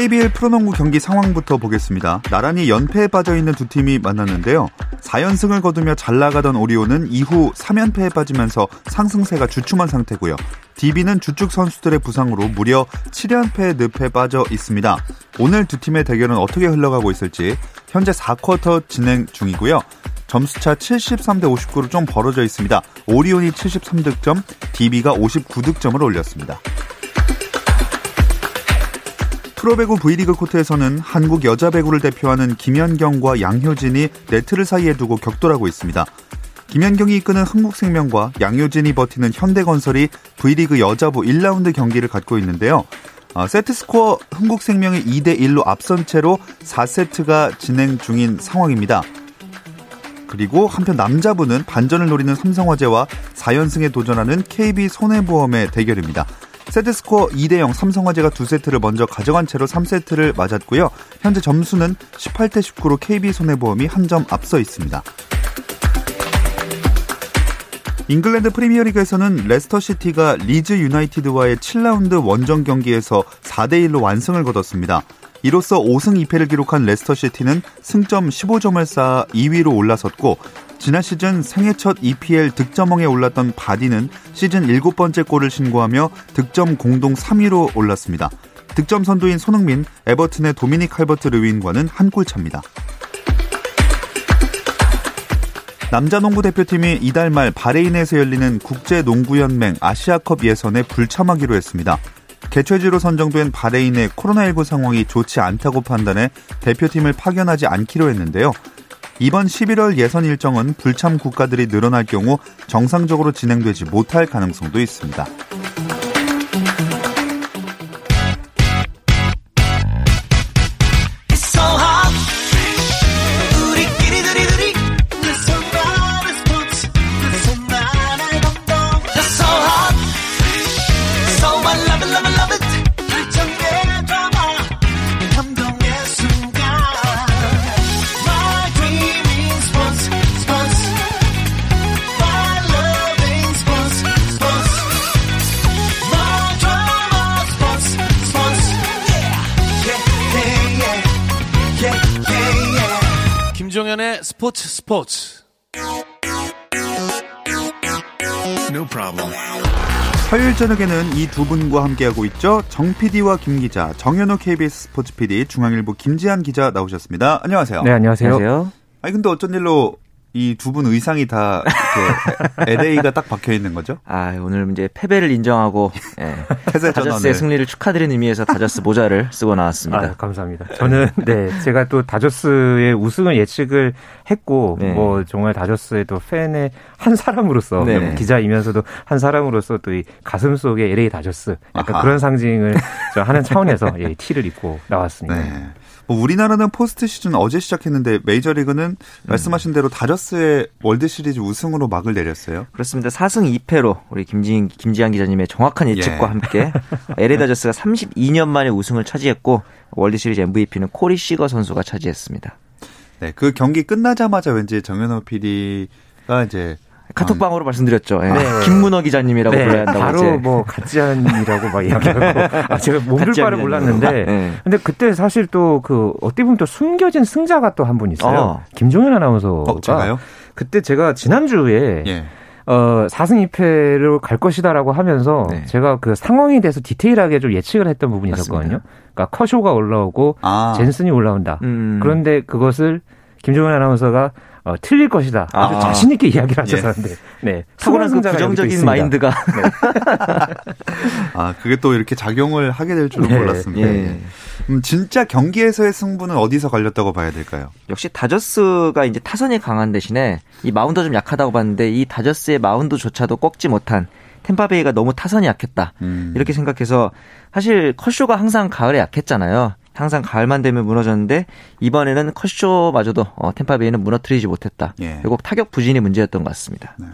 KBL 프로농구 경기 상황부터 보겠습니다. 나란히 연패에 빠져 있는 두 팀이 만났는데요. 4연승을 거두며 잘 나가던 오리온은 이후 3연패에 빠지면서 상승세가 주춤한 상태고요. DB는 주축 선수들의 부상으로 무려 7연패 늪에 빠져 있습니다. 오늘 두 팀의 대결은 어떻게 흘러가고 있을지 현재 4쿼터 진행 중이고요. 점수차 73대 59로 좀 벌어져 있습니다. 오리온이 73득점, DB가 59득점을 올렸습니다. 프로배구 V리그 코트에서는 한국 여자 배구를 대표하는 김연경과 양효진이 네트를 사이에 두고 격돌하고 있습니다. 김연경이 이끄는 흥국생명과 양효진이 버티는 현대건설이 V리그 여자부 1라운드 경기를 갖고 있는데요. 어, 세트 스코어 흥국생명이 2대 1로 앞선 채로 4세트가 진행 중인 상황입니다. 그리고 한편 남자부는 반전을 노리는 삼성화재와 4연승에 도전하는 KB 손해보험의 대결입니다. 세트스코어 2대0 삼성화재가 두 세트를 먼저 가져간 채로 3세트를 맞았고요. 현재 점수는 18대 19로 KB손해보험이 한 점 앞서 있습니다. 잉글랜드 프리미어리그에서는 레스터시티가 리즈 유나이티드와의 7라운드 원정 경기에서 4대1로 완승을 거뒀습니다. 이로써 5승 2패를 기록한 레스터시티는 승점 15점을 쌓아 2위로 올라섰고 지난 시즌 생애 첫 EPL 득점왕에 올랐던 바디는 시즌 7번째 골을 신고하며 득점 공동 3위로 올랐습니다. 득점 선두인 손흥민, 에버튼의 도미닉 칼버트 르윈과는 한 골 차입니다. 남자 농구 대표팀이 이달 말 바레인에서 열리는 국제농구연맹 아시아컵 예선에 불참하기로 했습니다. 개최지로 선정된 바레인의 코로나19 상황이 좋지 않다고 판단해 대표팀을 파견하지 않기로 했는데요. 이번 11월 예선 일정은 불참 국가들이 늘어날 경우 정상적으로 진행되지 못할 가능성도 있습니다. 스포츠. No problem. 화요일 저녁에는 이 두 분과 함께하고 있죠. 정 PD와 김 기자, 정현호 KBS 스포츠 PD, 중앙일보 김지한 기자 나오셨습니다. 안녕하세요. 네, 안녕하세요. 안녕하세요. 아니 근데 어쩐 일로 이 두 분 의상이 다 이렇게 LA가 딱 박혀 있는 거죠? 아 오늘 이제 패배를 인정하고 예, 다저스의 승리를 축하드리는 의미에서 다저스 모자를 쓰고 나왔습니다. 아, 감사합니다. 저는 네 제가 또 다저스의 우승을 예측을 했고 네. 뭐 정말 다저스의 또 팬의 한 사람으로서 네. 기자이면서도 한 사람으로서 또 이 가슴 속에 LA 다저스 약간 아하. 그런 상징을 하는 차원에서 예, 티를 입고 나왔습니다. 네. 뭐 우리나라는 포스트 시즌 어제 시작했는데 메이저리그는 음. 말씀하신 대로 다저스의 월드 시리즈 우승으로 막을 내렸어요. 그렇습니다. 4승 2패로 우리 김지 김지한 기자님의 정확한 예측과 예. 함께 LA 다저스가 32년 만에 우승을 차지했고 월드 시리즈 MVP는 코리 시거 선수가 차지했습니다. 네, 그 경기 끝나자마자 왠지 정현호 PD가 이제 카톡방으로 음. 말씀드렸죠. 예. 네. 김문어 기자님이라고 네. 불러야 한다고. 바로 이제. 뭐 갓지한이라고 막 얘기하고. 아, 제가 몸둘 바를 몰랐는데. 네. 근데 그때 사실 또 그 어떻게 보면 또 숨겨진 승자가 또 한 분 있어요. 어. 김종현 아나운서가. 어, 제가요? 그때 제가 지난주에 예. 어, 4승 2패로 갈 것이다라고 하면서 네. 제가 그 상황에 대해서 디테일하게 좀 예측을 했던 부분이 맞습니다. 있었거든요. 그러니까 커쇼가 올라오고 아. 젠슨이 올라온다. 음. 그런데 그것을 김종현 아나운서가 어, 틀릴 것이다. 아주 아. 자신 있게 이야기를 하셨었는데, 예. 네. 타고난 그 부정적인 마인드가. 네. 아, 그게 또 이렇게 작용을 하게 될 줄은 네. 몰랐습니다. 예. 음, 진짜 경기에서의 승부는 어디서 갈렸다고 봐야 될까요? 역시 다저스가 이제 타선이 강한 대신에 이 마운드 좀 약하다고 봤는데 이 다저스의 마운드조차도 꺾지 못한 템파베이가 너무 타선이 약했다. 음. 이렇게 생각해서 사실 컷쇼가 항상 가을에 약했잖아요. 항상 가을만 되면 무너졌는데 이번에는 컷쇼마저도 어, 템파베이는 무너뜨리지 못했다. 예. 결국 타격 부진이 문제였던 것 같습니다. 네.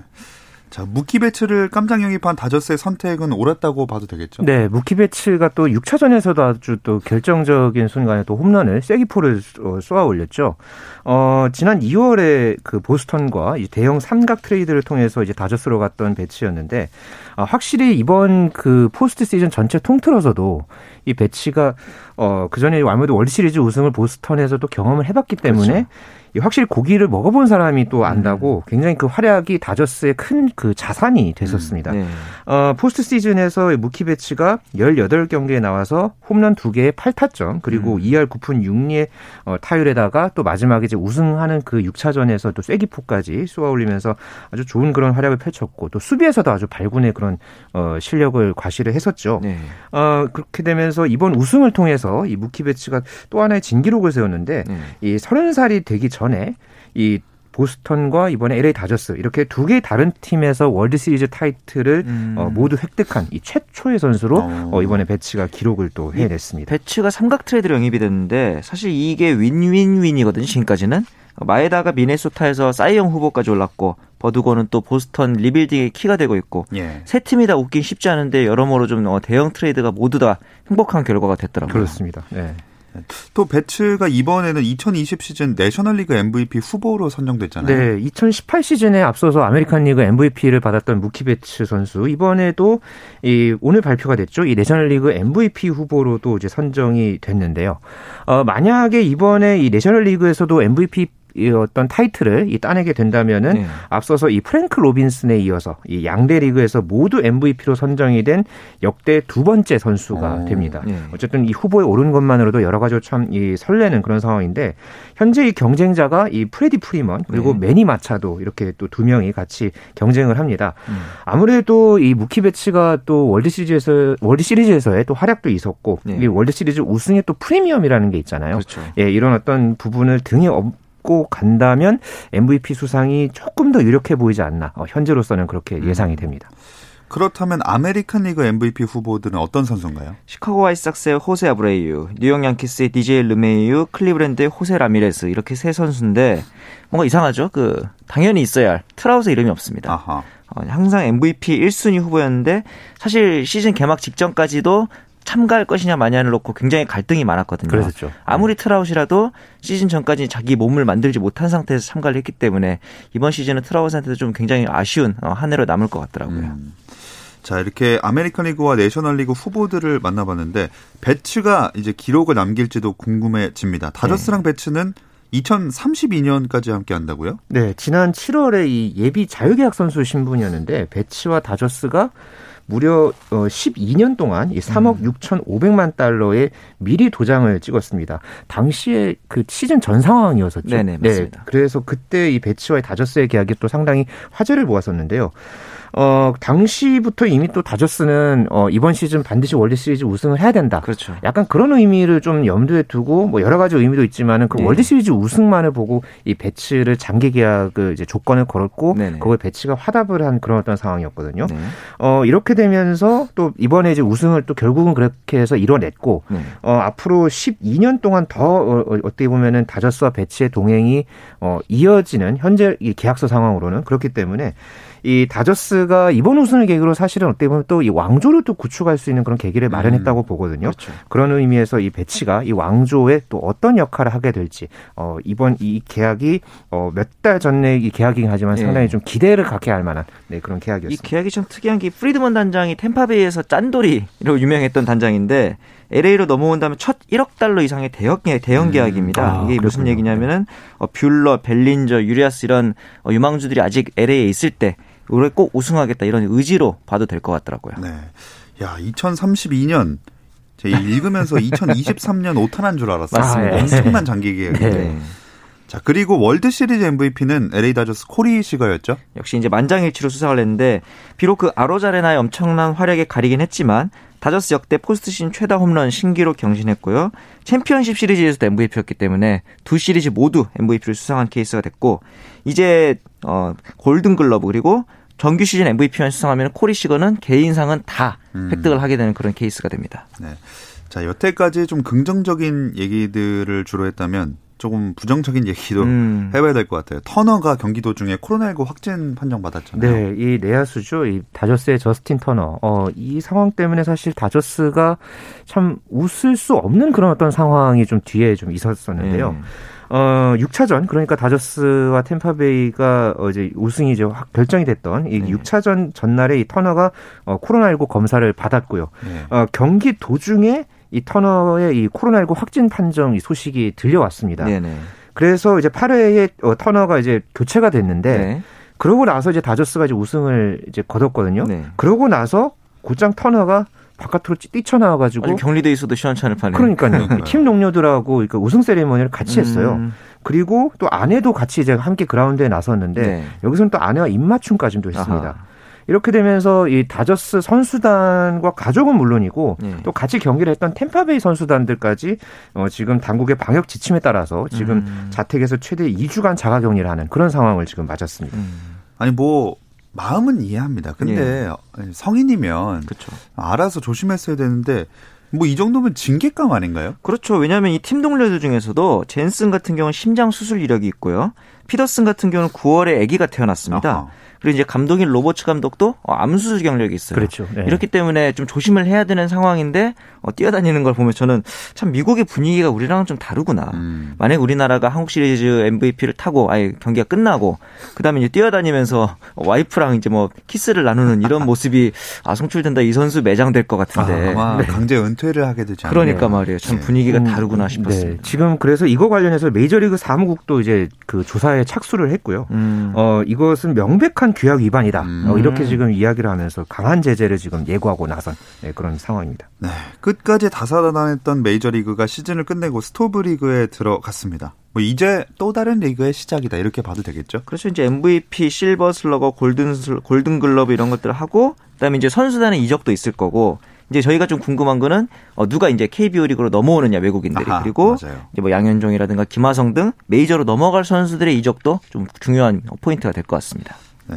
자, 무키 배츠를 깜짝 영입한 다저스의 선택은 옳았다고 봐도 되겠죠? 네, 무키 배츠가 또 6차전에서도 아주 또 결정적인 순간에 또 홈런을 쐐기포를 쏘아 올렸죠. 어, 지난 2월에 그 보스턴과 대형 삼각 트레이드를 통해서 이제 다저스로 갔던 베츠였는데 아, 확실히 이번 그 포스트 시즌 전체 통틀어서도 이 베츠가 어, 그 전에 아무래도 월드 시리즈 우승을 보스턴에서도 경험을 해봤기 때문에 그렇죠. 확실히 고기를 먹어본 사람이 또 안다고 음. 굉장히 그 활약이 다저스의 큰 그 자산이 됐었습니다. 음. 네. 어, 포스트 시즌에서 무키 베츠가 18경기에 나와서 홈런 2개에 8타점 그리고 음. 2할 9푼 6리의 어, 타율에다가 또 마지막에 이제 우승하는 그 6차전에서 또 쐐기포까지 쏘아 올리면서 아주 좋은 그런 활약을 펼쳤고 또 수비에서도 아주 발군의 그런 어, 실력을 과시를 했었죠. 네. 어, 그렇게 되면서 이번 우승을 통해서 이 무키 베츠가 또 하나의 진기록을 세웠는데 네. 이 30살이 되기 전 전에 이 보스턴과 이번에 LA 다저스 이렇게 두 개의 다른 팀에서 월드 시리즈 타이틀을 음. 어, 모두 획득한 이 최초의 선수로 어. 어, 이번에 베츠가 기록을 또 해냈습니다. 베츠가 삼각 트레이드로 영입이 됐는데 사실 이게 윈윈윈이거든요. 지금까지는 마에다가 미네소타에서 사이영 후보까지 올랐고 버두고는 또 보스턴 리빌딩의 키가 되고 있고 예. 세 팀이 다 웃긴 쉽지 않은데 여러모로 좀 어, 대형 트레이드가 모두 다 행복한 결과가 됐더라고요. 그렇습니다. 네. 또 베츠가 이번에는 2020 시즌 내셔널리그 MVP 후보로 선정됐잖아요. 네, 2018 시즌에 앞서서 아메리칸 리그 MVP를 받았던 무키 베츠 선수 이번에도 이 오늘 발표가 됐죠. 이 내셔널리그 MVP 후보로도 이제 선정이 됐는데요. 어, 만약에 이번에 이 내셔널리그에서도 MVP 이 어떤 타이틀을 이 따내게 된다면은 네. 앞서서 이 프랭크 로빈슨에 이어서 이 양대 리그에서 모두 MVP로 선정이 된 역대 두 번째 선수가 오. 어. 됩니다. 네. 어쨌든 이 후보에 오른 것만으로도 여러 가지로 참 이 설레는 그런 상황인데 현재 이 경쟁자가 이 프레디 프리먼 그리고 네. 매니 마차도 이렇게 또 두 명이 같이 경쟁을 합니다. 음. 아무래도 이 무키 베츠가 또 월드 시리즈에서 월드 시리즈에서의 또 활약도 있었고 네. 이 월드 시리즈 우승의 또 프리미엄이라는 게 있잖아요. 그렇죠. 예, 이런 어떤 부분을 등에 업 갖고 간다면 MVP 수상이 조금 더 유력해 보이지 않나. 어, 현재로서는 그렇게 음. 예상이 됩니다. 그렇다면 아메리칸 리그 MVP 후보들은 어떤 선수인가요? 시카고 화이트삭스의 호세 아브레이유, 뉴욕 양키스의 DJ 르메이휴, 클리브랜드의 호세 라미레스 이렇게 세 선수인데 뭔가 이상하죠? 그 당연히 있어야 할 트라웃 이름이 없습니다. 아하. 어, 항상 MVP 1순위 후보였는데 사실 시즌 개막 직전까지도 참가할 것이냐 마냐를 놓고 굉장히 갈등이 많았거든요. 그렇죠. 아무리 트라웃이라도 시즌 전까지 자기 몸을 만들지 못한 상태에서 참가를 했기 때문에 이번 시즌은 트라웃한테도 좀 굉장히 아쉬운 어, 한 해로 남을 것 같더라고요. 음. 자, 이렇게 아메리칸 리그와 내셔널 리그 후보들을 만나봤는데 베츠가 이제 기록을 남길지도 궁금해집니다. 다저스랑 네. 베츠는 2032년까지 함께 한다고요? 네, 지난 7월에 이 예비 자유계약 선수 신분이었는데 베츠와 다저스가 무려 12년 어, 동안 이 3억 음. 6,500만 달러의 미리 도장을 찍었습니다. 당시에 그 시즌 전 상황이었었죠. 네네, 맞습니다. 네, 그래서 그때 이 베츠와의 다저스의 계약이 또 상당히 화제를 모았었는데요. 어, 당시부터 이미 또 다저스는 어, 이번 시즌 반드시 월드 시리즈 우승을 해야 된다. 그렇죠. 약간 그런 의미를 좀 염두에 두고 뭐 여러 가지 의미도 있지만은 그 네. 월드 시리즈 우승만을 보고 이 베츠를 장기 계약을 이제 조건을 걸었고 네네. 그걸 베츠가 화답을 한 그런 어떤 상황이었거든요. 네. 어, 이렇게 되면서 또 이번에 이제 우승을 또 결국은 그렇게 해서 이뤄냈고 네. 어, 앞으로 12년 동안 더 어, 어, 어떻게 보면은 다저스와 배치의 동행이 어, 이어지는 현재 이 계약서 상황으로는 그렇기 때문에 이 다저스가 이번 우승을 계기로 사실은 어떻게 보면 또 이 왕조를 또 구축할 수 있는 그런 계기를 마련했다고 음, 보거든요. 그렇죠. 그런 의미에서 이 배치가 이 왕조에 또 어떤 역할을 하게 될지 어 이번 이 계약이 어 몇 달 전에 이 계약이긴 하지만 예. 상당히 좀 기대를 갖게 할 만한 네, 그런 계약이었습니다. 이 계약이 좀 특이한 게 프리드먼 단장이 템파베이에서 짠돌이로 유명했던 단장인데 LA로 넘어온다면 첫 1억 달러 이상의 대형, 대형 음. 계약입니다. 아, 이게 무슨 그렇군요. 얘기냐면은 어, 뷰러, 벨린저, 유리아스 이런 어, 유망주들이 아직 LA에 있을 때 올해 꼭 우승하겠다 이런 의지로 봐도 될 것 같더라고요. 네. 야, 2032년 제 읽으면서 2023년 오타난 줄 알았어요. 맞습니다. 엄청난 장기 계약인데. 네. 자, 그리고 월드 시리즈 MVP는 LA 다저스 코리 시거였죠? 역시 이제 만장일치로 수상을 했는데 비록 그 아로자레나의 엄청난 활약에 가리긴 했지만 다저스 역대 포스트 시즌 최다 홈런 신기록 경신했고요. 챔피언십 시리즈에서도 MVP였기 때문에 두 시리즈 모두 MVP를 수상한 케이스가 됐고 이제 어 골든 글러브 그리고 정규 시즌 MVP만 수상하면 코리 시거는 개인상은 다 음. 획득을 하게 되는 그런 케이스가 됩니다. 네. 자, 여태까지 좀 긍정적인 얘기들을 주로 했다면 조금 부정적인 얘기도 음. 해봐야 될 것 같아요. 터너가 경기 도중에 코로나19 확진 판정 받았잖아요. 네, 이 내야수죠. 이 다저스의 저스틴 터너. 어, 이 상황 때문에 사실 다저스가 참 웃을 수 없는 그런 어떤 상황이 좀 뒤에 좀 있었었는데요. 네. 어, 6차전 그러니까 다저스와 템파베이가 어, 이제 우승이 이제 결정이 됐던 이 네. 6차전 전날에 이 터너가 어, 코로나19 검사를 받았고요. 네. 어, 경기 도중에 이 터너의 이 코로나19 확진 판정 이 소식이 들려왔습니다. 네네. 그래서 이제 8회에 어, 터너가 이제 교체가 됐는데 네. 그러고 나서 이제 다저스가 이제 우승을 이제 거뒀거든요. 네. 그러고 나서 곧장 터너가 바깥으로 뛰쳐나와가지고 격리돼 있어도 시원찮을 판에 그러니까요 팀 동료들하고 그러니까 우승 세리머니를 같이 했어요. 음. 그리고 또 아내도 같이 이제 함께 그라운드에 나섰는데 네. 여기서는 또 아내와 입맞춤까지도 했습니다. 아하. 이렇게 되면서 이 다저스 선수단과 가족은 물론이고 네. 또 같이 경기를 했던 템파베이 선수단들까지 어 지금 당국의 방역 지침에 따라서 지금 음. 자택에서 최대 2주간 자가 격리를 하는 그런 상황을 지금 맞았습니다. 음. 아니 뭐 마음은 이해합니다. 근데 예. 성인이면 그쵸. 알아서 조심했어야 되는데 뭐 이 정도면 징계감 아닌가요? 그렇죠. 왜냐하면 이 팀 동료들 중에서도 젠슨 같은 경우는 심장 수술 이력이 있고요. 피더슨 같은 경우는 9월에 아기가 태어났습니다. 아하. 그리고 이제 감독인 로버츠 감독도 어, 암수술 경력이 있어요. 그렇죠. 네. 이렇기 때문에 좀 조심을 해야 되는 상황인데 어, 뛰어다니는 걸 보면 저는 참 미국의 분위기가 우리랑은 좀 다르구나. 음. 만약 우리나라가 한국 시리즈 MVP를 타고 아예 경기가 끝나고 그다음에 이제 뛰어다니면서 와이프랑 이제 뭐 키스를 나누는 이런 모습이 아 송출된다 이 선수 매장될 것 같은데 아, 마 네. 강제 은퇴 를 하게 않나요? 그러니까 말이에요. 참 네. 분위기가 음, 다르구나 싶었습니다. 네. 지금 그래서 이거 관련해서 메이저리그 사무국도 이제 그 조사에 착수를 했고요. 음. 어 이것은 명백한 규약 위반이다. 음. 어, 이렇게 지금 이야기를 하면서 강한 제재를 지금 예고하고 나선 네, 그런 상황입니다. 네, 끝까지 다사다난했던 메이저리그가 시즌을 끝내고 스토브리그에 들어갔습니다. 뭐 이제 또 다른 리그의 시작이다 이렇게 봐도 되겠죠? 그렇죠. 이제 MVP, 실버 슬러거, 골든 골든 글러브 이런 것들 을 하고 그다음에 이제 선수단의 이적도 있을 거고 이제 저희가 좀 궁금한 거는 어, 누가 이제 KBO 리그로 넘어오느냐 외국인들이 아하, 그리고 맞아요. 이제 뭐 양현종이라든가 김하성 등 메이저로 넘어갈 선수들의 이적도 좀 중요한 포인트가 될 것 같습니다. 네.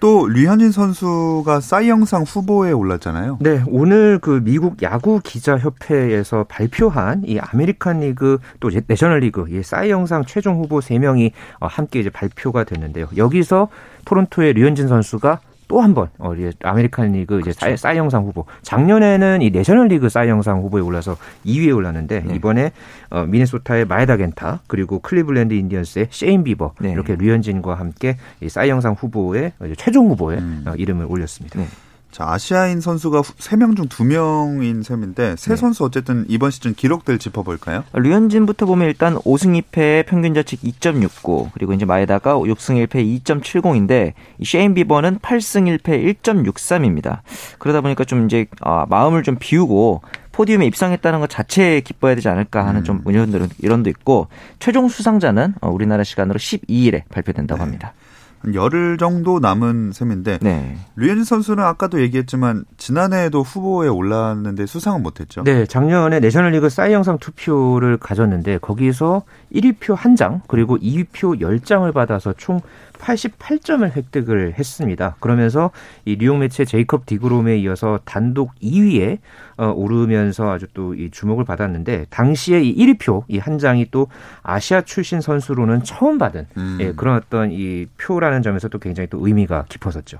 또 류현진 선수가 사이영상 후보에 올랐잖아요. 네, 오늘 그 미국 야구 기자 협회에서 발표한 이 아메리칸 리그 또 내셔널 리그 이 사이영상 최종 후보 3명이 어, 함께 이제 발표가 됐는데요. 여기서 토론토의 류현진 선수가 또 한 번 어, 아메리칸 리그 이제 그렇죠. 사이영상 후보. 작년에는 이 내셔널 리그 사이영상 후보에 올라서 2위에 올랐는데 네. 이번에 어, 미네소타의 마에다 겐타 그리고 클리블랜드 인디언스의 셰인 비버 네. 이렇게 류현진과 함께 이 사이영상 후보에 최종 후보에 음. 어, 이름을 올렸습니다. 네. 자, 아시아인 선수가 3명 중 2명인 셈인데 세 네. 선수 어쨌든 이번 시즌 기록들 짚어볼까요? 류현진부터 보면 일단 5승 2패 평균 자책 2.69 그리고 이제 마에다가 6승 1패 2.70인데 이 셰인 비버는 8승 1패 1.63입니다. 그러다 보니까 좀 이제 아, 마음을 좀 비우고 포디움에 입상했다는 것 자체에 기뻐야 되지 않을까 하는 음. 좀 의견들은 이런도 있고 최종 수상자는 어, 우리나라 시간으로 12일에 발표된다고 네. 합니다. 한 열흘 정도 남은 셈인데 네. 류현진 선수는 아까도 얘기했지만 지난해에도 후보에 올랐는데 수상은 못했죠. 네, 작년에 내셔널리그 싸이 영상 투표를 가졌는데 거기서 1위표 한 장 그리고 2위표 10장을 받아서 총 88점을 획득을 했습니다. 그러면서 이 뉴욕 매체 제이컵 디그롬에 이어서 단독 2위에 어, 오르면서 아주 또 이 주목을 받았는데 당시에 이 1위표 이 한 장이 또 아시아 출신 선수로는 처음 받은 음. 예, 그런 어떤 이 표라는 점에서 또 굉장히 또 의미가 깊어졌죠.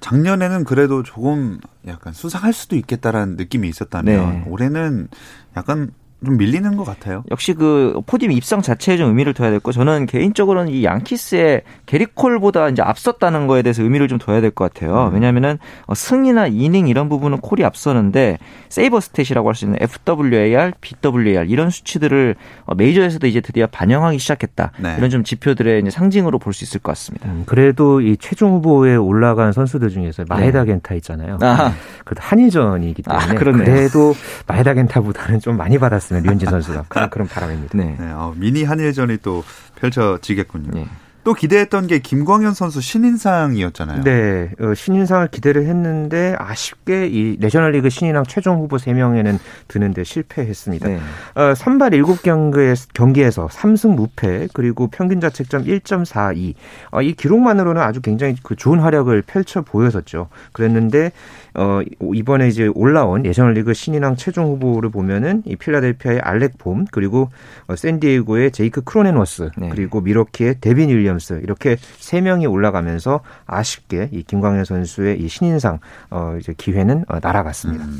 작년에는 그래도 조금 약간 수상할 수도 있겠다라는 느낌이 있었다면 네. 올해는 약간 좀 밀리는 것 같아요. 역시 그 포디움 입상 자체에 좀 의미를 둬야 될 거. 저는 개인적으로는 이 양키스의 게리콜보다 이제 앞섰다는 거에 대해서 의미를 좀 둬야 될 것 같아요. 음. 왜냐하면은 어, 승이나 이닝 이런 부분은 콜이 앞서는데 세이버 스탯이라고 할 수 있는 FWAR, BWAR 이런 수치들을 어, 메이저에서도 이제 드디어 반영하기 시작했다. 네. 이런 좀 지표들의 이제 상징으로 볼 수 있을 것 같습니다. 음, 그래도 이 최종 후보에 올라간 선수들 중에서 마에다 네. 겐타 있잖아요. 아. 그래도 한일전이기 때문에 아, 그래도 마에다 겐타보다는 좀 많이 받았 습니다. 류현진 선수가 그런, 그런 바람입니다. 네. 네 어, 미니 한일전이 또 펼쳐지겠군요. 네. 또 기대했던 게 김광현 선수 신인상이었잖아요. 네, 어, 신인상을 기대를 했는데 아쉽게 이 내셔널리그 신인왕 최종 후보 3명에는 드는데 실패했습니다. 네. 어, 선발 7경기에, 경기에서 3승 무패 그리고 평균 자책점 1.42. 어, 이 기록만으로는 아주 굉장히 그 좋은 활약을 펼쳐 보였었죠. 그랬는데 어, 이번에 이제 올라온 내셔널리그 신인왕 최종 후보를 보면은 이 필라델피아의 알렉 봄 그리고 어, 샌디에이고의 제이크 크로넨워스 네. 그리고 밀워키의 데빈 윌리엄스 이렇게 세 명이 올라가면서 아쉽게 이 김광현 선수의 이 신인상 어 이제 기회는 어, 날아갔습니다. 음.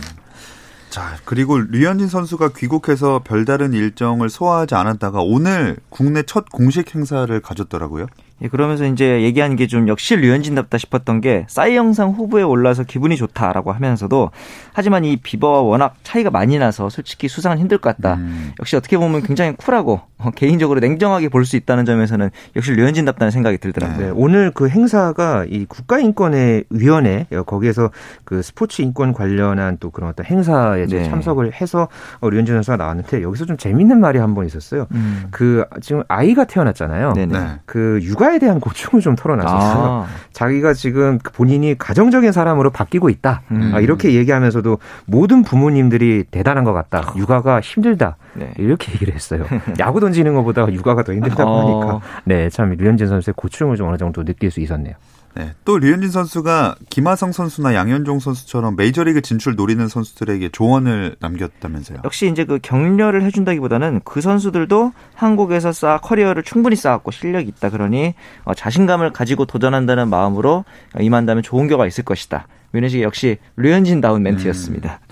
자, 그리고 류현진 선수가 귀국해서 별다른 일정을 소화하지 않았다가 오늘 국내 첫 공식 행사를 가졌더라고요. 예, 그러면서 이제 얘기한 게 좀 역시 류현진답다 싶었던 게 싸이 영상 후보에 올라서 기분이 좋다라고 하면서도 하지만 이 비버와 워낙 차이가 많이 나서 솔직히 수상은 힘들 것 같다. 음. 역시 어떻게 보면 굉장히 쿨하고 어, 개인적으로 냉정하게 볼 수 있다는 점에서는 역시 류현진답다는 생각이 들더라고요. 네, 오늘 그 행사가 이 국가인권의 위원회 어, 거기에서 그 스포츠 인권 관련한 또 그런 어떤 행사에 네. 참석을 해서 어, 류현진 선수가 나왔는데 여기서 좀 재밌는 말이 한 번 있었어요. 음. 그 지금 아이가 태어났잖아요. 네네. 그 육아 육아에 대한 고충을 좀 털어놨었어요. 아. 자기가 지금 본인이 가정적인 사람으로 바뀌고 있다. 음. 아, 이렇게 얘기하면서도 모든 부모님들이 대단한 것 같다. 육아가 힘들다. 네. 이렇게 얘기를 했어요. 야구 던지 는 것보다 육아가 더 힘들다고 어. 하니까. 네, 참 류현진 선수의 고충을 좀 어느 정도 느낄 수 있었네요. 네. 또 류현진 선수가 김하성 선수나 양현종 선수처럼 메이저리그 진출 노리는 선수들에게 조언을 남겼다면서요. 역시 이제 그 격려를 해준다기보다는 그 선수들도 한국에서 쌓아 커리어를 충분히 쌓았고 실력이 있다 그러니 어, 자신감을 가지고 도전한다는 마음으로 임한다면 좋은 결과 있을 것이다. 이런 식의 역시 류현진다운 멘트였습니다. 음.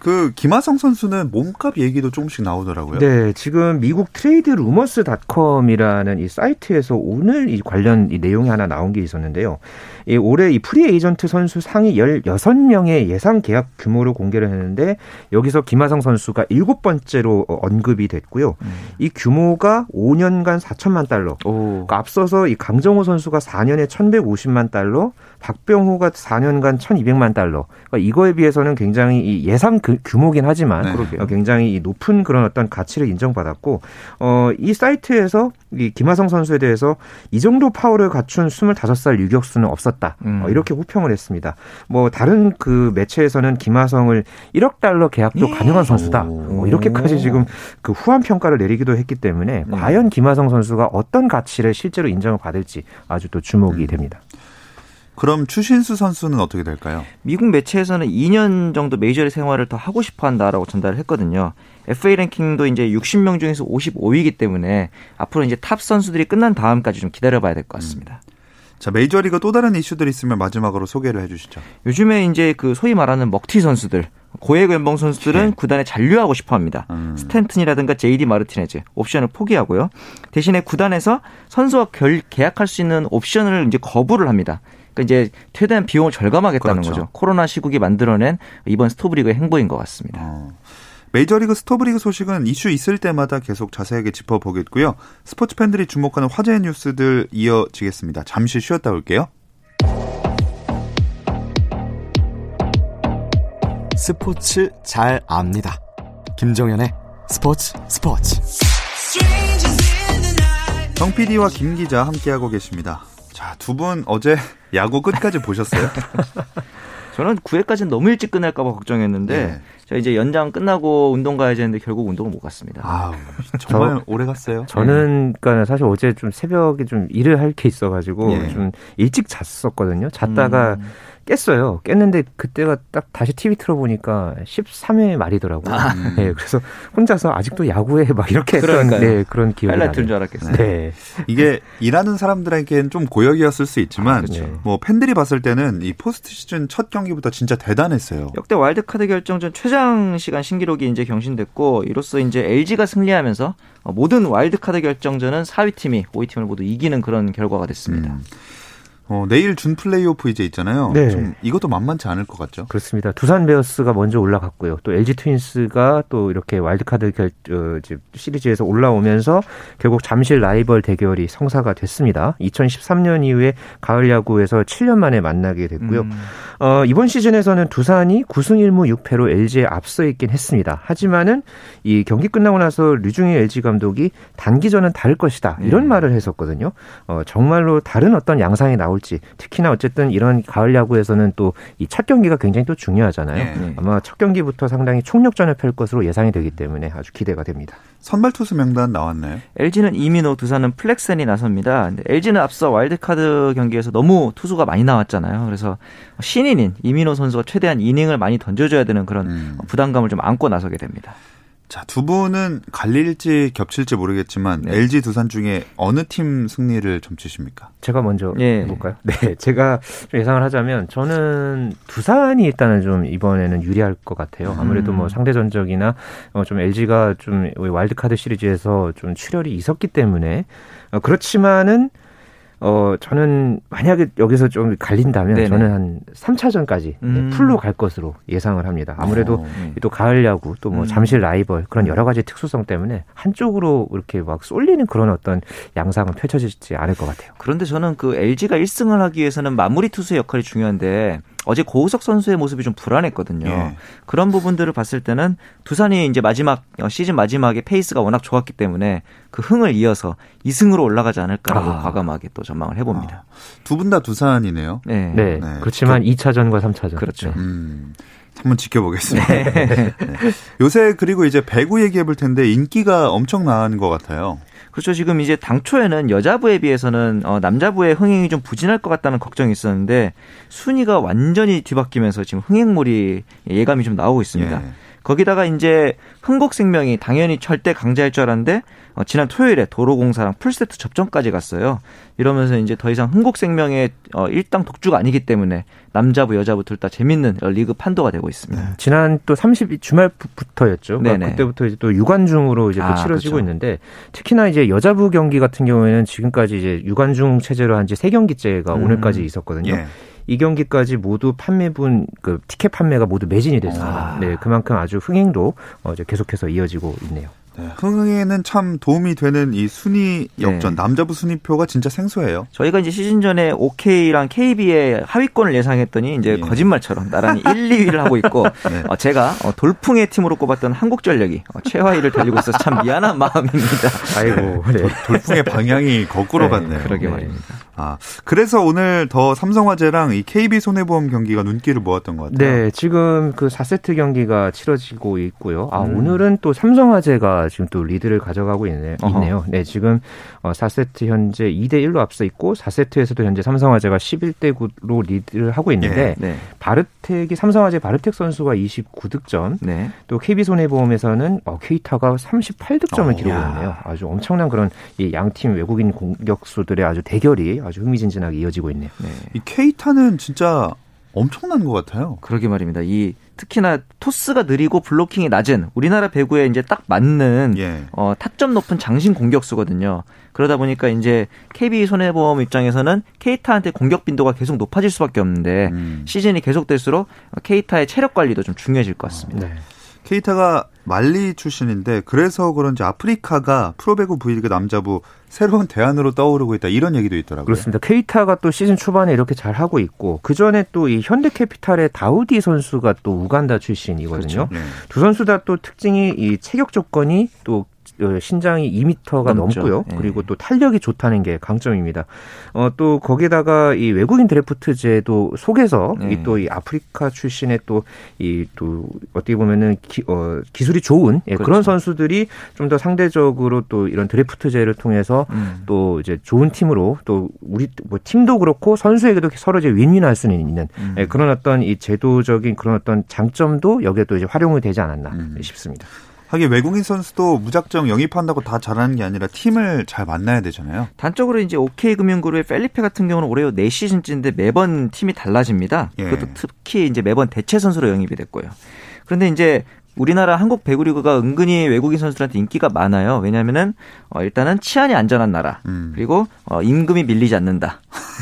그 김하성 선수는 몸값 얘기도 조금씩 나오더라고요. 네, 지금 미국 트레이드 루머스닷컴이라는 이 사이트에서 오늘 이 관련 이 내용이 하나 나온 게 있었는데요. 이 올해 이 프리 에이전트 선수 상위 16명의 예상 계약 규모를 공개를 했는데 여기서 김하성 선수가 일곱 번째로 언급이 됐고요. 음. 이 규모가 5년간 4천만 달러. 그러니까 앞서서 이 강정호 선수가 4년에 1,150만 달러, 박병호가 4년간 1,200만 달러. 그러니까 이거에 비해서는 굉장히 이 예상 그 규모긴 하지만 네. 굉장히 높은 그런 어떤 가치를 인정받았고 어, 이 사이트에서 이 김하성 선수에 대해서 이 정도 파워를 갖춘 25살 유격수는 없었다. 음. 어, 이렇게 호평을 했습니다. 뭐 다른 그 매체에서는 김하성을 1억 달러 계약도 예. 가능한 선수다. 뭐 이렇게까지 지금 그 후한 평가를 내리기도 했기 때문에 네. 과연 김하성 선수가 어떤 가치를 실제로 인정을 받을지 아주 또 주목이 음. 됩니다. 그럼 추신수 선수는 어떻게 될까요? 미국 매체에서는 2년 정도 메이저리그 생활을 더 하고 싶어 한다라고 전달을 했거든요. FA 랭킹도 이제 60명 중에서 55위이기 때문에 앞으로 이제 탑 선수들이 끝난 다음까지 좀 기다려봐야 될 것 같습니다. 음. 자, 메이저리그 또 다른 이슈들이 있으면 마지막으로 소개를 해주시죠. 요즘에 이제 그 소위 말하는 먹튀 선수들, 고액 연봉 선수들은 네. 구단에 잔류하고 싶어 합니다. 음. 스탠튼이라든가 제이디 마르티네즈 옵션을 포기하고요. 대신에 구단에서 선수와 결, 계약할 수 있는 옵션을 이제 거부를 합니다. 그러니까 이제 최대한 비용을 절감하겠다는 그렇죠. 거죠. 코로나 시국이 만들어낸 이번 스토브리그의 행보인 것 같습니다. 어. 메이저리그 스토브리그 소식은 이슈 있을 때마다 계속 자세하게 짚어보겠고요. 스포츠 팬들이 주목하는 화제의 뉴스들 이어지겠습니다. 잠시 쉬었다 올게요. 스포츠 잘 압니다. 김정현의 스포츠 스포츠. 정 PD와 김 기자 함께하고 계십니다. 자, 두 분 어제 야구 끝까지 보셨어요? 저는 9회까지는 너무 일찍 끝날까봐 걱정했는데 네. 저 이제 연장 끝나고 운동 가야 되는데 결국 운동을 못 갔습니다. 아, 정말 저, 오래 갔어요. 저는 그러니까 사실 어제 좀 새벽에 좀 일을 할 게 있어가지고 네. 좀 일찍 잤었거든요. 잤다가 음. 깼어요. 깼는데 그때가 딱 다시 TV 틀어보니까 13회 말이더라고요. 아. 네, 그래서 혼자서 아직도 야구에 막 이렇게 했던 네, 그런 기억이 나요. 하이라이트인 줄 알았겠어요. 네. 이게 일하는 사람들에게는 좀 고역이었을 수 있지만 아, 그렇죠. 뭐 팬들이 봤을 때는 이 포스트 시즌 첫 경기부터 진짜 대단했어요. 역대 와일드카드 결정전 최장 시간 신기록이 이제 경신됐고 이로써 이제 LG가 승리하면서 모든 와일드카드 결정전은 4위 팀이 5위 팀을 모두 이기는 그런 결과가 됐습니다. 음. 어, 내일 준 플레이오프 이제 있잖아요. 네. 좀 이것도 만만치 않을 것 같죠. 그렇습니다. 두산 베어스가 먼저 올라갔고요. 또 LG 트윈스가 또 이렇게 와일드카드 결, 어, 시리즈에서 올라오면서 결국 잠실 라이벌 대결이 성사가 됐습니다. 2013년 이후에 가을 야구에서 7년 만에 만나게 됐고요. 음. 어, 이번 시즌에서는 두산이 9승 1무 6패로 LG에 앞서 있긴 했습니다. 하지만은 이 경기 끝나고 나서 류중일 LG 감독이 단기전은 다를 것이다. 이런 음. 말을 했었거든요. 어, 정말로 다른 어떤 양상이 나올 나올지 특히나 어쨌든 이런 가을 야구에서는 또 이 첫 경기가 굉장히 또 중요하잖아요. 네. 아마 첫 경기부터 상당히 총력전을 펼 것으로 예상이 되기 때문에 아주 기대가 됩니다. 선발 투수 명단 나왔나요? LG는 이민호, 두산은 플렉센이 나섭니다. 근데 LG는 앞서 와일드카드 경기에서 너무 투수가 많이 나왔잖아요. 그래서 신인인 이민호 선수가 최대한 이닝을 많이 던져줘야 되는 그런 음. 부담감을 좀 안고 나서게 됩니다. 자, 두 분은 갈릴지 겹칠지 모르겠지만 네. LG 두산 중에 어느 팀 승리를 점치십니까? 제가 먼저 네. 해볼까요? 네, 제가 좀 예상을 하자면 저는 두산이 일단은 좀 이번에는 유리할 것 같아요. 아무래도 뭐 음. 상대 전적이나 어, 좀 LG가 좀 와일드카드 시리즈에서 좀 출혈이 있었기 때문에 어, 그렇지만은 어, 저는 만약에 여기서 좀 갈린다면 네네. 저는 한 3차전까지 음. 풀로 갈 것으로 예상을 합니다. 아무래도 어, 네. 또 가을 야구 또뭐 음. 잠실 라이벌 그런 여러 가지 특수성 때문에 한쪽으로 이렇게 막 쏠리는 그런 어떤 양상은 펼쳐지지 않을 것 같아요. 그런데 저는 그 LG가 1승을 하기 위해서는 마무리 투수의 역할이 중요한데 어제 고우석 선수의 모습이 좀 불안했거든요. 예. 그런 부분들을 봤을 때는 두산이 이제 마지막 어, 시즌 마지막에 페이스가 워낙 좋았기 때문에 그 흥을 이어서 2승으로 올라가지 않을까라고 아. 과감하게 또 전망을 해봅니다. 아. 두분 다 두산이네요. 네. 네. 네. 그렇지만 그, 2차전과 3차전. 그렇죠. 네. 음. 한번 지켜보겠습니다. 네. 네. 요새 그리고 이제 배구 얘기해 볼 텐데 인기가 엄청난 것 같아요. 그렇죠. 지금 이제 당초에는 여자부에 비해서는 어, 남자부의 흥행이 좀 부진할 것 같다는 걱정이 있었는데 순위가 완전히 뒤바뀌면서 지금 흥행몰이 예감이 좀 나오고 있습니다. 예. 거기다가 이제 흥국생명이 당연히 절대 강자일 줄 알았는데 어, 지난 토요일에 도로공사랑 풀세트 접전까지 갔어요. 이러면서 이제 더 이상 흥국생명의 어, 일당 독주가 아니기 때문에 남자부 여자부 둘 다 재밌는 리그 판도가 되고 있습니다. 네. 지난 또 30일 주말부터였죠. 그러니까 그때부터 이제 또 유관중으로 이제 또 아, 치러지고 그렇죠. 있는데 특히나 이제 여자부 경기 같은 경우에는 지금까지 이제 유관중 체제로 한 지 세 경기째가 음. 오늘까지 있었거든요. 예. 이 경기까지 모두 판매분 그 티켓 판매가 모두 매진이 됐습니다. 아. 네, 그만큼 아주 흥행도 어, 이제 계속해서 이어지고 있네요. 네, 흥행에는 참 도움이 되는 이 순위 역전 네. 남자부 순위표가 진짜 생소해요. 저희가 이제 시즌 전에 OK랑 KB의 하위권을 예상했더니 이제 예. 거짓말처럼 나란히 1, 2위를 하고 있고 네. 어, 제가 어, 돌풍의 팀으로 꼽았던 한국전력이 어, 최하위를 달리고 있어서 참 미안한 마음입니다. 아이고, 네. 돌풍의 방향이 거꾸로 네, 갔네요. 그러게 말입니다. 아, 그래서 오늘 더 삼성화재랑 이 KB 손해보험 경기가 눈길을 모았던 것 같아요. 네, 지금 그 4세트 경기가 치러지고 있고요. 아, 음. 오늘은 또 삼성화재가 지금 또 리드를 가져가고 있네, 있네요. 네, 지금 4세트 어, 현재 2대 1로 앞서 있고 4세트에서도 현재 삼성화재가 11대 9로 리드를 하고 있는데 네, 네. 바르텍이 삼성화재 바르텍 선수가 29득점, 네. 또 KB 손해보험에서는 어, 케이타가 38득점을 어, 기록했네요. 아주 엄청난 그런 이 양팀 외국인 공격수들의 아주 대결이 아주 흥미진진하게 이어지고 있네요. 네. 이 케이타는 진짜 엄청난 것 같아요. 그러게 말입니다. 이 특히나 토스가 느리고 블로킹이 낮은 우리나라 배구에 이제 딱 맞는 예. 어, 타점 높은 장신 공격수거든요. 그러다 보니까 이제 KB 손해보험 입장에서는 케이타한테 공격 빈도가 계속 높아질 수밖에 없는데 음. 시즌이 계속될수록 케이타의 체력 관리도 좀 중요해질 것 같습니다. 네. 케이타가 말리 출신인데 그래서 그런지 아프리카가 프로배구 V리그 남자부 새로운 대안으로 떠오르고 있다 이런 얘기도 있더라고요. 그렇습니다. 케이타가 또 시즌 초반에 이렇게 잘 하고 있고 그 전에 또 이 현대캐피탈의 다우디 선수가 또 우간다 출신이거든요. 그렇죠. 네. 두 선수 다 또 특징이 이 체격 조건이 또 어, 신장이 2미터가 넘고요. 네. 그리고 또 탄력이 좋다는 게 강점입니다. 어, 또 거기다가 이 외국인 드래프트제도 속에서 네. 이 또이 이 아프리카 출신의 또 이 또 어떻게 보면은 기, 어, 기술이 좋은 예, 그렇죠. 그런 선수들이 좀 더 상대적으로 또 이런 드래프트제를 통해서 음. 또 이제 좋은 팀으로 또 우리 뭐 팀도 그렇고 선수에게도 서로 이제 윈윈할 수는 있는 음. 예, 그런 어떤 이 제도적인 그런 어떤 장점도 여기에 또 이제 활용이 되지 않았나 음. 싶습니다. 하긴 외국인 선수도 무작정 영입한다고 다 잘하는 게 아니라 팀을 잘 만나야 되잖아요. 단적으로 이제 OK 금융그룹의 펠리페 같은 경우는 올해 4시즌째인데 매번 팀이 달라집니다. 예. 그것도 특히 이제 매번 대체 선수로 영입이 됐고요. 그런데 이제 우리나라 한국 배구리그가 은근히 외국인 선수들한테 인기가 많아요. 왜냐면은 어, 일단은 치안이 안전한 나라. 음. 그리고 어, 임금이 밀리지 않는다.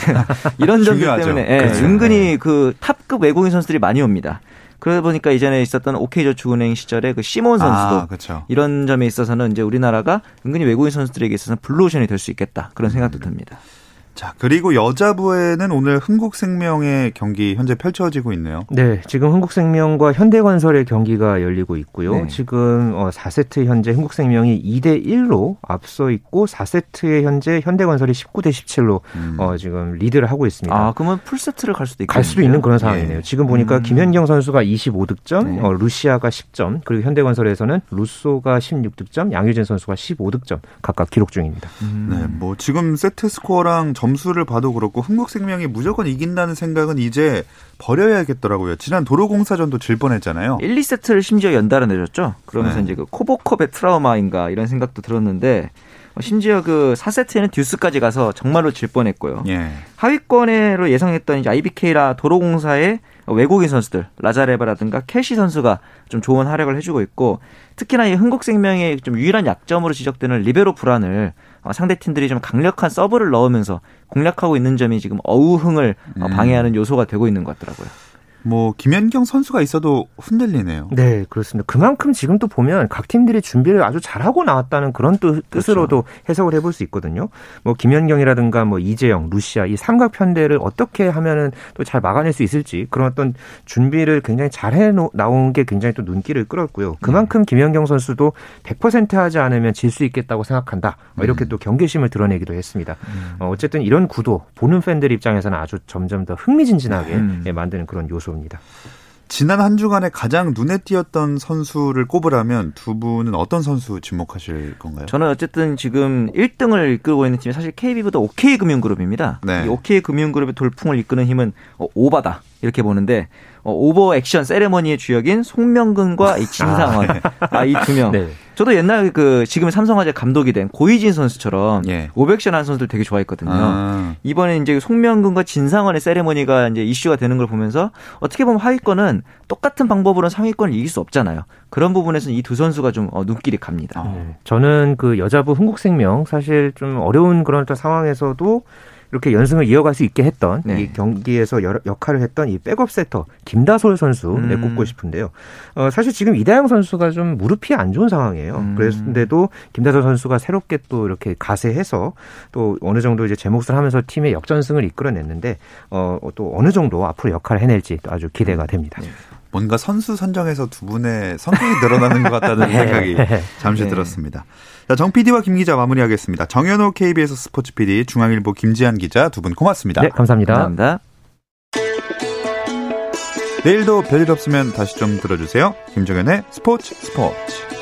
이런 점들 때문에 예, 그렇죠. 은근히 네. 그 탑급 외국인 선수들이 많이 옵니다. 그러다 보니까 이전에 있었던 OK저축은행 시절에 그 시몬 선수도 아, 그렇죠. 이런 점에 있어서는 이제 우리나라가 은근히 외국인 선수들에게 있어서는 블루오션이 될 수 있겠다 그런 생각도 음. 듭니다. 자, 그리고 여자부에는 오늘 흥국생명의 경기 현재 펼쳐지고 있네요. 네, 지금 흥국생명과 현대건설의 경기가 열리고 있고요. 네. 지금 4세트 어, 현재 흥국생명이 2대 1로 앞서 있고 4세트에 현재 현대건설이 19대 17로 음. 어, 지금 리드를 하고 있습니다. 아, 그러면 풀세트를 갈 수도 있겠네요. 갈 수도 있는 그런 상황이네요. 네. 지금 보니까 음. 김현경 선수가 25득점, 네. 어, 루시아가 10점, 그리고 현대건설에서는 루소가 16득점, 양효진 선수가 15득점 각각 기록 중입니다. 음. 네, 뭐 지금 세트 스코어랑 점 점수를 봐도 그렇고 흥국생명이 무조건 이긴다는 생각은 이제 버려야겠더라고요. 지난 도로공사전도 질 뻔했잖아요. 1, 2세트를 심지어 연달아 내줬죠. 그러면서 네. 이제 그 코보컵의 트라우마인가 이런 생각도 들었는데 심지어 그 4세트에는 듀스까지 가서 정말로 질 뻔했고요. 예. 하위권으로 예상했던 이제 IBK랑 도로공사의 외국인 선수들 라자레바라든가 캐시 선수가 좀 좋은 활약을 해주고 있고 특히나 이 흥국생명의 좀 유일한 약점으로 지적되는 리베로 불안을 어, 상대 팀들이 좀 강력한 서브를 넣으면서 공략하고 있는 점이 지금 어우흥을 어, 음. 방해하는 요소가 되고 있는 것 같더라고요. 뭐 김연경 선수가 있어도 흔들리네요. 네, 그렇습니다. 그만큼 지금 또 보면 각 팀들이 준비를 아주 잘하고 나왔다는 그런 뜻, 으로도 그렇죠. 해석을 해볼 수 있거든요. 뭐 김연경이라든가 뭐 이재영, 루시아 이 삼각 편대를 어떻게 하면은 또 잘 막아낼 수 있을지 그런 어떤 준비를 굉장히 잘해 나온 게 굉장히 또 눈길을 끌었고요. 그만큼 네. 김연경 선수도 100% 하지 않으면 질 수 있겠다고 생각한다. 뭐 이렇게 음. 또 경계심을 드러내기도 했습니다. 음. 어, 어쨌든 이런 구도 보는 팬들 입장에서는 아주 점점 더 흥미진진하게 음. 예, 만드는 그런 요소. 요소입니다. 지난 한 주간에 가장 눈에 띄었던 선수를 꼽으라면 두 분은 어떤 선수 지목하실 건가요? 저는 어쨌든 지금 1등을 이끌고 있는 팀이 사실 KB보다 OK금융그룹입니다. 네. 이 OK금융그룹의 돌풍을 이끄는 힘은 오바다 이렇게 보는데 어, 오버 액션 세레머니의 주역인 송명근과 이 진상원 아, 이 두 명. 네. 저도 옛날 그 지금 삼성화재 감독이 된 고이진 선수처럼 예. 오백션 한 선수들 되게 좋아했거든요. 아. 이번에 이제 송명근과 진상원의 세레머니가 이제 이슈가 되는 걸 보면서 어떻게 보면 하위권은 똑같은 방법으로는 상위권을 이길 수 없잖아요. 그런 부분에서는 이 두 선수가 좀 어, 눈길이 갑니다. 아. 저는 그 여자부 흥국생명 사실 좀 어려운 그런 상황에서도 이렇게 연승을 이어갈 수 있게 했던 네. 이 경기에서 여러, 역할을 했던 이 백업 세터 김다솔 선수 음. 내꼽고 싶은데요. 어, 사실 지금 이다영 선수가 좀 무릎이 안 좋은 상황이에요. 음. 그랬는데도 김다솔 선수가 새롭게 또 이렇게 가세해서 또 어느 정도 이제 제 몫을 하면서 팀의 역전승을 이끌어냈는데 어, 또 어느 정도 앞으로 역할을 해낼지 또 아주 기대가 음. 됩니다. 네. 뭔가 선수 선정에서 두 분의 성격이 늘어나는 것 같다는 네. 생각이 잠시 네. 들었습니다. 자, 정 PD와 김 기자 마무리하겠습니다. 정현호 KBS 스포츠 PD, 중앙일보 김지한 기자 두 분 고맙습니다. 네, 감사합니다. 감사합니다. 내일도 별일 없으면 다시 좀 들어주세요. 김정현의 스포츠 스포츠.